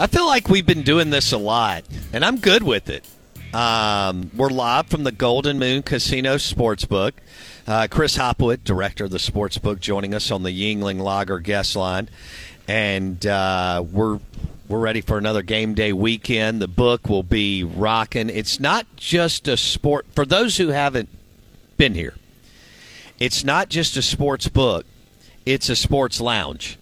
I feel like we've been doing this a lot, and I'm good with it. Um, we're live from the Golden Moon Casino Sportsbook. Uh, Chris Hopwood, director of the Sportsbook, joining us on the Yuengling Lager guest line, and uh, we're we're ready for another game day weekend. The book will be rocking. It's not just a sport for those who haven't been here. It's not just a sports book; it's a sports lounge.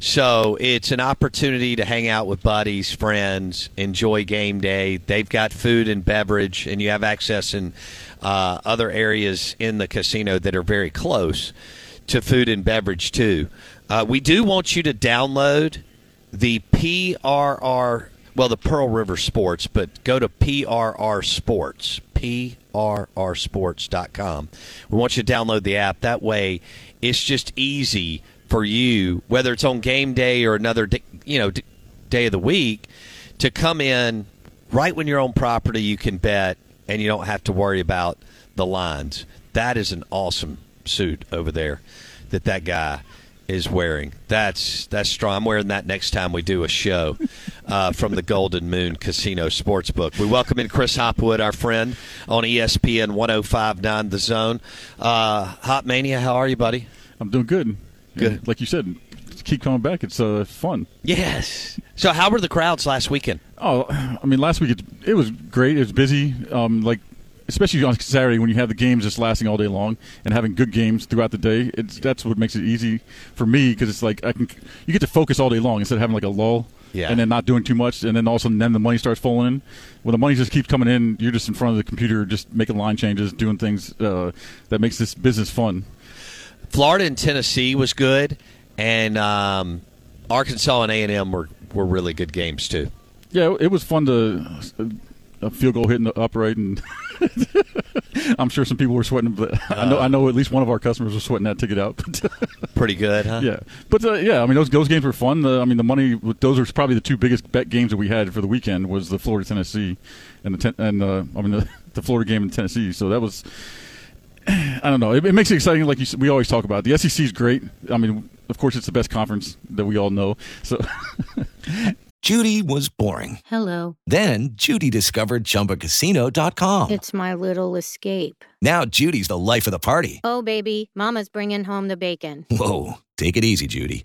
So it's an opportunity to hang out with buddies, friends, enjoy game day. They've got food and beverage, and you have access in uh, other areas in the casino that are very close to food and beverage too. Uh, we do want you to download the PRR, well, the Pearl River Sports, but go to PRR Sports, PRRSports.com. We want you to download the app. That way, it's just easy for you, whether it's on game day or another, d- you know, day of the week, to come in right when you're on property. You can bet, and you don't have to worry about the lines. That is an awesome suit over there that that guy is wearing. That's that's strong. I'm wearing that next time we do a show uh, from the Golden Moon Casino Sportsbook. We welcome in Chris Hopwood, our friend on ESPN 105.9 The Zone. Uh, Hop Mania, how are you, buddy? I'm doing good. Good. Like you said, keep coming back. It's uh, fun. Yes. So, how were the crowds last weekend? Oh, I mean, last week it, it was great. It was busy. Um, like especially on Saturday when you have the games just lasting all day long and having good games throughout the day. It's that's what makes it easy for me because it's like I can you get to focus all day long instead of having like a lull. Yeah. And then not doing too much, and then all of a sudden, then the money starts falling in. When the money just keeps coming in, you're just in front of the computer, just making line changes, doing things uh, that makes this business fun. Florida and Tennessee was good, and um, Arkansas and A and M were were really good games too. Yeah, it was fun to a field goal hitting the upright, and I'm sure some people were sweating. But I know I know at least one of our customers was sweating that ticket out. Pretty good, huh? yeah, but uh, yeah, I mean those those games were fun. Uh, I mean the money those are probably the two biggest bet games that we had for the weekend was the Florida Tennessee and the ten, and uh, I mean the, the Florida game in Tennessee. So that was. I don't know. It, it makes it exciting, like you, we always talk about. The SEC is great. I mean, of course, it's the best conference that we all know. So, Judy was boring. Hello. Then Judy discovered ChumbaCasino.com. It's my little escape. Now Judy's the life of the party. Oh, baby, Mama's bringing home the bacon. Whoa, take it easy, Judy.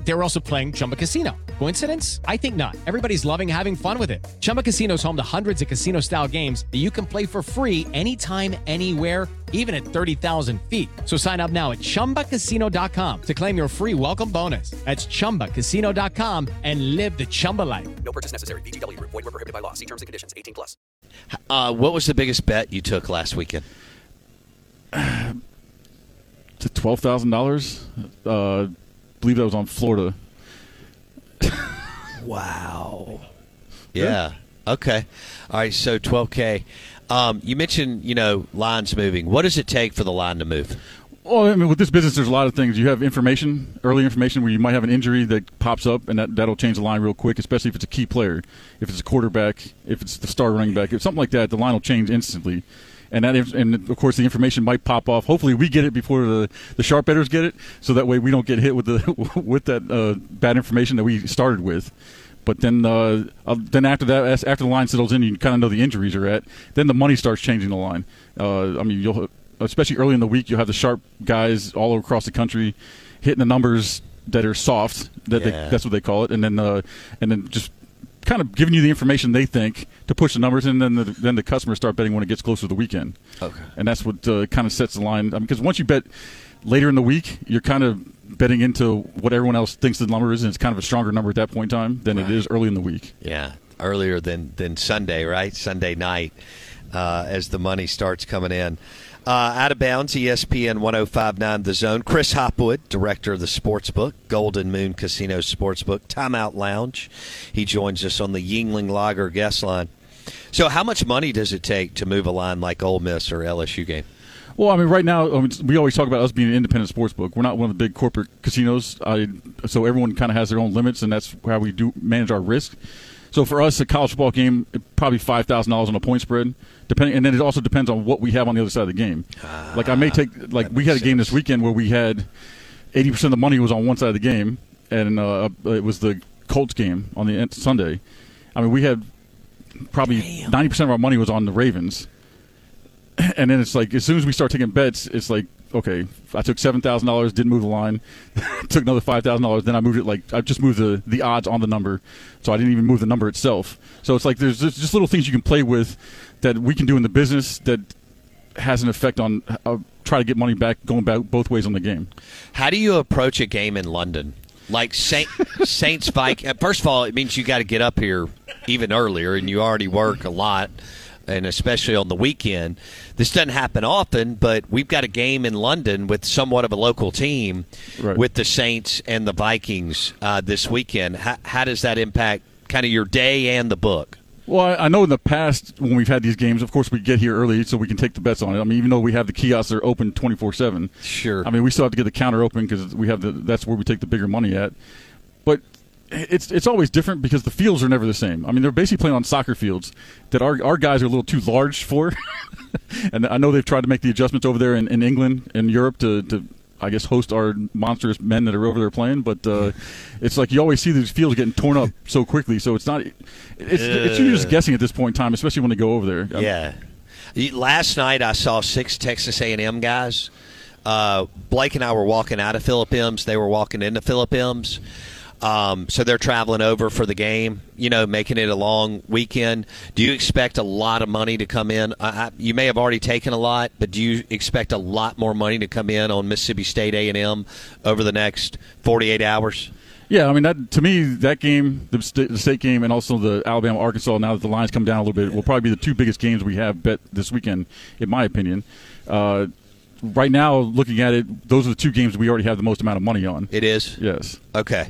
They were also playing Chumba Casino. Coincidence? I think not. Everybody's loving having fun with it. Chumba Casino is home to hundreds of casino style games that you can play for free anytime, anywhere, even at 30,000 feet. So sign up now at chumbacasino.com to claim your free welcome bonus. That's chumbacasino.com and live the Chumba life. No purchase necessary. VGW Group. Void were prohibited by law. See terms and conditions. 18 plus. Uh, what was the biggest bet you took last weekend? To twelve thousand dollars, uh, believe that was on Florida. Wow. Yeah. Okay. All right. So 12K. Um, you mentioned, you know, lines moving. What does it take for the line to move? Well, I mean, with this business, there's a lot of things. You have information, early information, where you might have an injury that pops up, and that that'll change the line real quick. Especially if it's a key player, if it's a quarterback, if it's the star running back, if something like that, the line will change instantly. And that, and of course, the information might pop off. Hopefully, we get it before the the sharp betters get it, so that way we don't get hit with the with that uh, bad information that we started with. But then, uh, uh, then after that, after the line settles in, you kind of know the injuries are at. Then the money starts changing the line. Uh, I mean, you'll especially early in the week, you'll have the sharp guys all across the country hitting the numbers that are soft. That Yeah. they, that's what they call it, and then uh, and then just kind of giving you the information they think to push the numbers, and then the, then the customers start betting when it gets closer to the weekend. Okay. and that's what uh, kind of sets the line. I mean, because once you bet later in the week, you're kind of betting into what everyone else thinks the number is, and it's kind of a stronger number at that point in time than it is early in the week. Yeah. Earlier than, than Sunday, right? Sunday night uh, as the money starts coming in. Uh, out of bounds, ESPN 1059 The Zone. Chris Hopwood, director of the Sportsbook, Golden Moon Casino Sportsbook, Timeout Lounge. He joins us on the Yuengling Lager guest line. So, how much money does it take to move a line like Ole Miss or LSU game? Well, I mean, right now, I mean, we always talk about us being an independent sports book. We're not one of the big corporate casinos, I, so everyone kind of has their own limits, and that's how we do manage our risk. So for us, a college football game, probably five thousand dollars on a point spread, depending, and then it also depends on what we have on the other side of the game. like I may take, like we had a game this weekend where we had eighty percent of the money was on one side of the game, and uh, it was the Colts game on the end- Sunday. I mean, we had probably ninety percent of our money was on the Ravens and then it's like as soon as we start taking bets, it's like okay, I took seven thousand dollars, didn't move the line, took another five thousand dollars, then I moved it like I just moved the the odds on the number, so I didn't even move the number itself. So it's like there's just, just little things you can play with that we can do in the business that has an effect on uh, try to get money back going back both ways on the game. How do you approach a game in London? Like Saint, Saints Vikings. First of all, it means you got to get up here even earlier, and you already work a lot, and especially on the weekend. This doesn't happen often, but we've got a game in London with somewhat of a local team Right. with the Saints and the Vikings uh, this weekend. How, how does that impact kind of your day and the book? Well, I, know in the past when we've had these games, of course we get here early so we can take the bets on it. I mean, even though we have the kiosks that are open twenty four seven. Sure. I mean, we still have to get the counter open because we have the. That's where we take the bigger money at. But it's it's always different because the fields are never the same. I mean, they're basically playing on soccer fields that our our guys are a little too large for. and I know they've tried to make the adjustments over there in, in England and Europe to. to I guess host our monstrous men that are over there playing, but uh, it's like you always see these fields getting torn up so quickly. So it's not. It's it's you're just guessing at this point in time, especially when they go over there. Yeah. Last night I saw six Texas A&M guys. Uh, Blake and I were walking out of Philip M's. They were walking into Philip M's. Um, so they're traveling over for the game, you know, making it a long weekend. Do you expect a lot of money to come in? I, I, you may have already taken a lot, but do you expect a lot more money to come in on Mississippi State A&M over the next 48 hours? Yeah, I mean that to me that game, the state, the state game, and also the Alabama Arkansas. Now that the lines come down a little bit, will probably be the two biggest games we have bet this weekend, in my opinion. Uh, right now, looking at it, those are the two games we already have the most amount of money on. It is? Yes. Okay.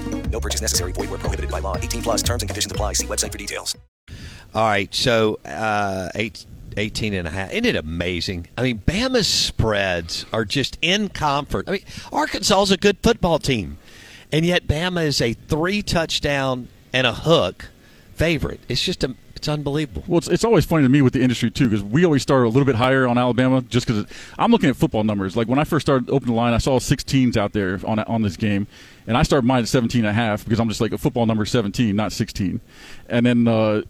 No purchase necessary. Void were prohibited by law. 18 plus terms and conditions apply. See website for details. All right, so uh, eight, 18 and a half. Isn't it amazing? I mean, Bama's spreads are just in comfort. I mean, Arkansas is a good football team, and yet Bama is a three touchdown and a hook favorite. It's just a, it's unbelievable. Well, it's, it's always funny to me with the industry too because we always start a little bit higher on Alabama just because I'm looking at football numbers. Like when I first started opening the line, I saw 16s out there on on this game, and I started mine at 17 and a half because I'm just like a football number 17, not 16. And then uh,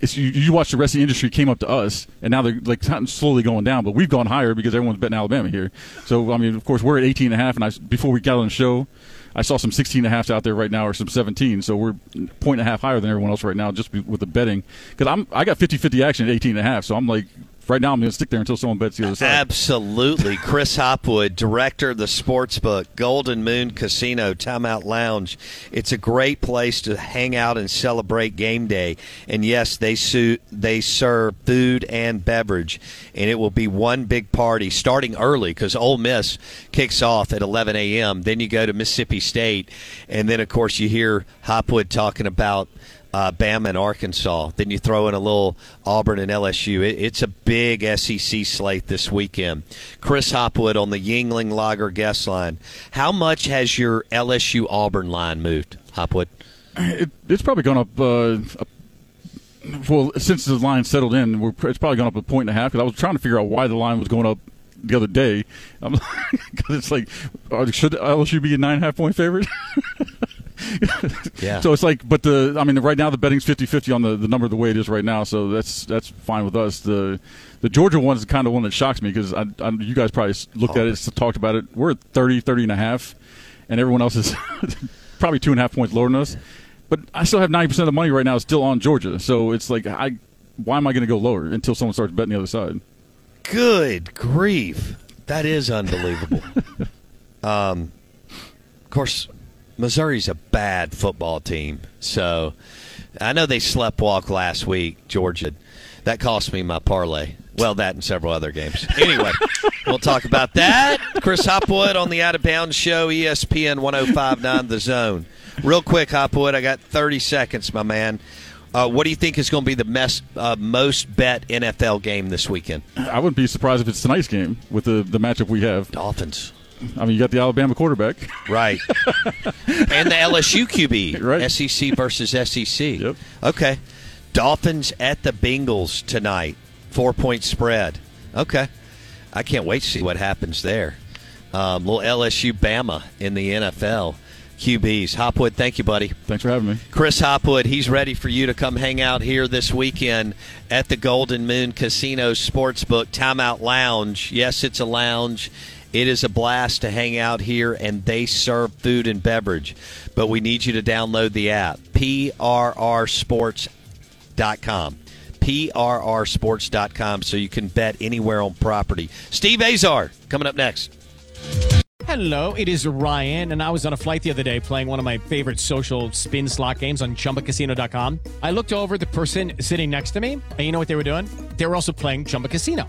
you, you watch the rest of the industry came up to us, and now they're like slowly going down, but we've gone higher because everyone's betting Alabama here. So I mean, of course, we're at 18 and a half, and I before we got on the show. I saw some 16 and a halfs out there right now, or some 17. So we're point and a half higher than everyone else right now, just with the betting. Because I'm I got 50-50 action at 18 and a half. So I'm like, right now I'm going to stick there until someone bets the other side. Absolutely. Chris Hopwood, director of the sportsbook, Golden Moon Casino, Timeout Lounge. It's a great place to hang out and celebrate game day. And yes, they su- they serve food and beverage. And it will be one big party starting early because Ole Miss kicks off at 11 a.m. Then you go to Mississippi State. And then, of course, you hear Hopwood talking about uh, Bama and Arkansas. Then you throw in a little Auburn and LSU. It, it's a big SEC slate this weekend. Chris Hopwood on the Yuengling Lager guest line. How much has your LSU Auburn line moved, Hopwood? It, it's probably gone up. Uh, up well, since the line settled in, it's probably gone up a point and a half. Because I was trying to figure out why the line was going up the other day. Because it's like, uh, should LSU be a nine and a half point favorite? Yeah. So it's like, but the, I mean, right now the betting's 50-50 on the, the number the way it is right now. So that's that's fine with us. The the Georgia one is kind of one that shocks me because I, I, you guys probably looked at it, talked about it. We're at 30, 30 and a half, and everyone else is probably two and a half points lower than us. But I still have 90% of the money right now still on Georgia. So it's like, I why am I going to go lower until someone starts betting the other side? Good grief. That is unbelievable. um, of course, Missouri's a bad football team. So I know they slept walk last week, Georgia. That cost me my parlay. Well, that and several other games. Anyway, we'll talk about that. Chris Hopwood on the Out of Bounds Show, ESPN 1059 The Zone. Real quick, Hopwood, I got 30 seconds, my man. Uh, what do you think is going to be the mes- uh, most bet NFL game this weekend? I wouldn't be surprised if it's tonight's game with the, the matchup we have. Dolphins. I mean, you got the Alabama quarterback. Right. and the LSU QB. Right. SEC versus SEC. Yep. Okay. Dolphins at the Bengals tonight. Four point spread. Okay. I can't wait to see what happens there. Um, little LSU Bama in the NFL. QBs. Hopwood, thank you, buddy. Thanks for having me. Chris Hopwood, he's ready for you to come hang out here this weekend at the Golden Moon Casino Sportsbook Timeout Lounge. Yes, it's a lounge. It is a blast to hang out here, and they serve food and beverage. But we need you to download the app, prrsports.com. prrsports.com, so you can bet anywhere on property. Steve Azar, coming up next. Hello, it is Ryan, and I was on a flight the other day playing one of my favorite social spin slot games on chumbacasino.com. I looked over the person sitting next to me, and you know what they were doing? They were also playing Chumba Casino.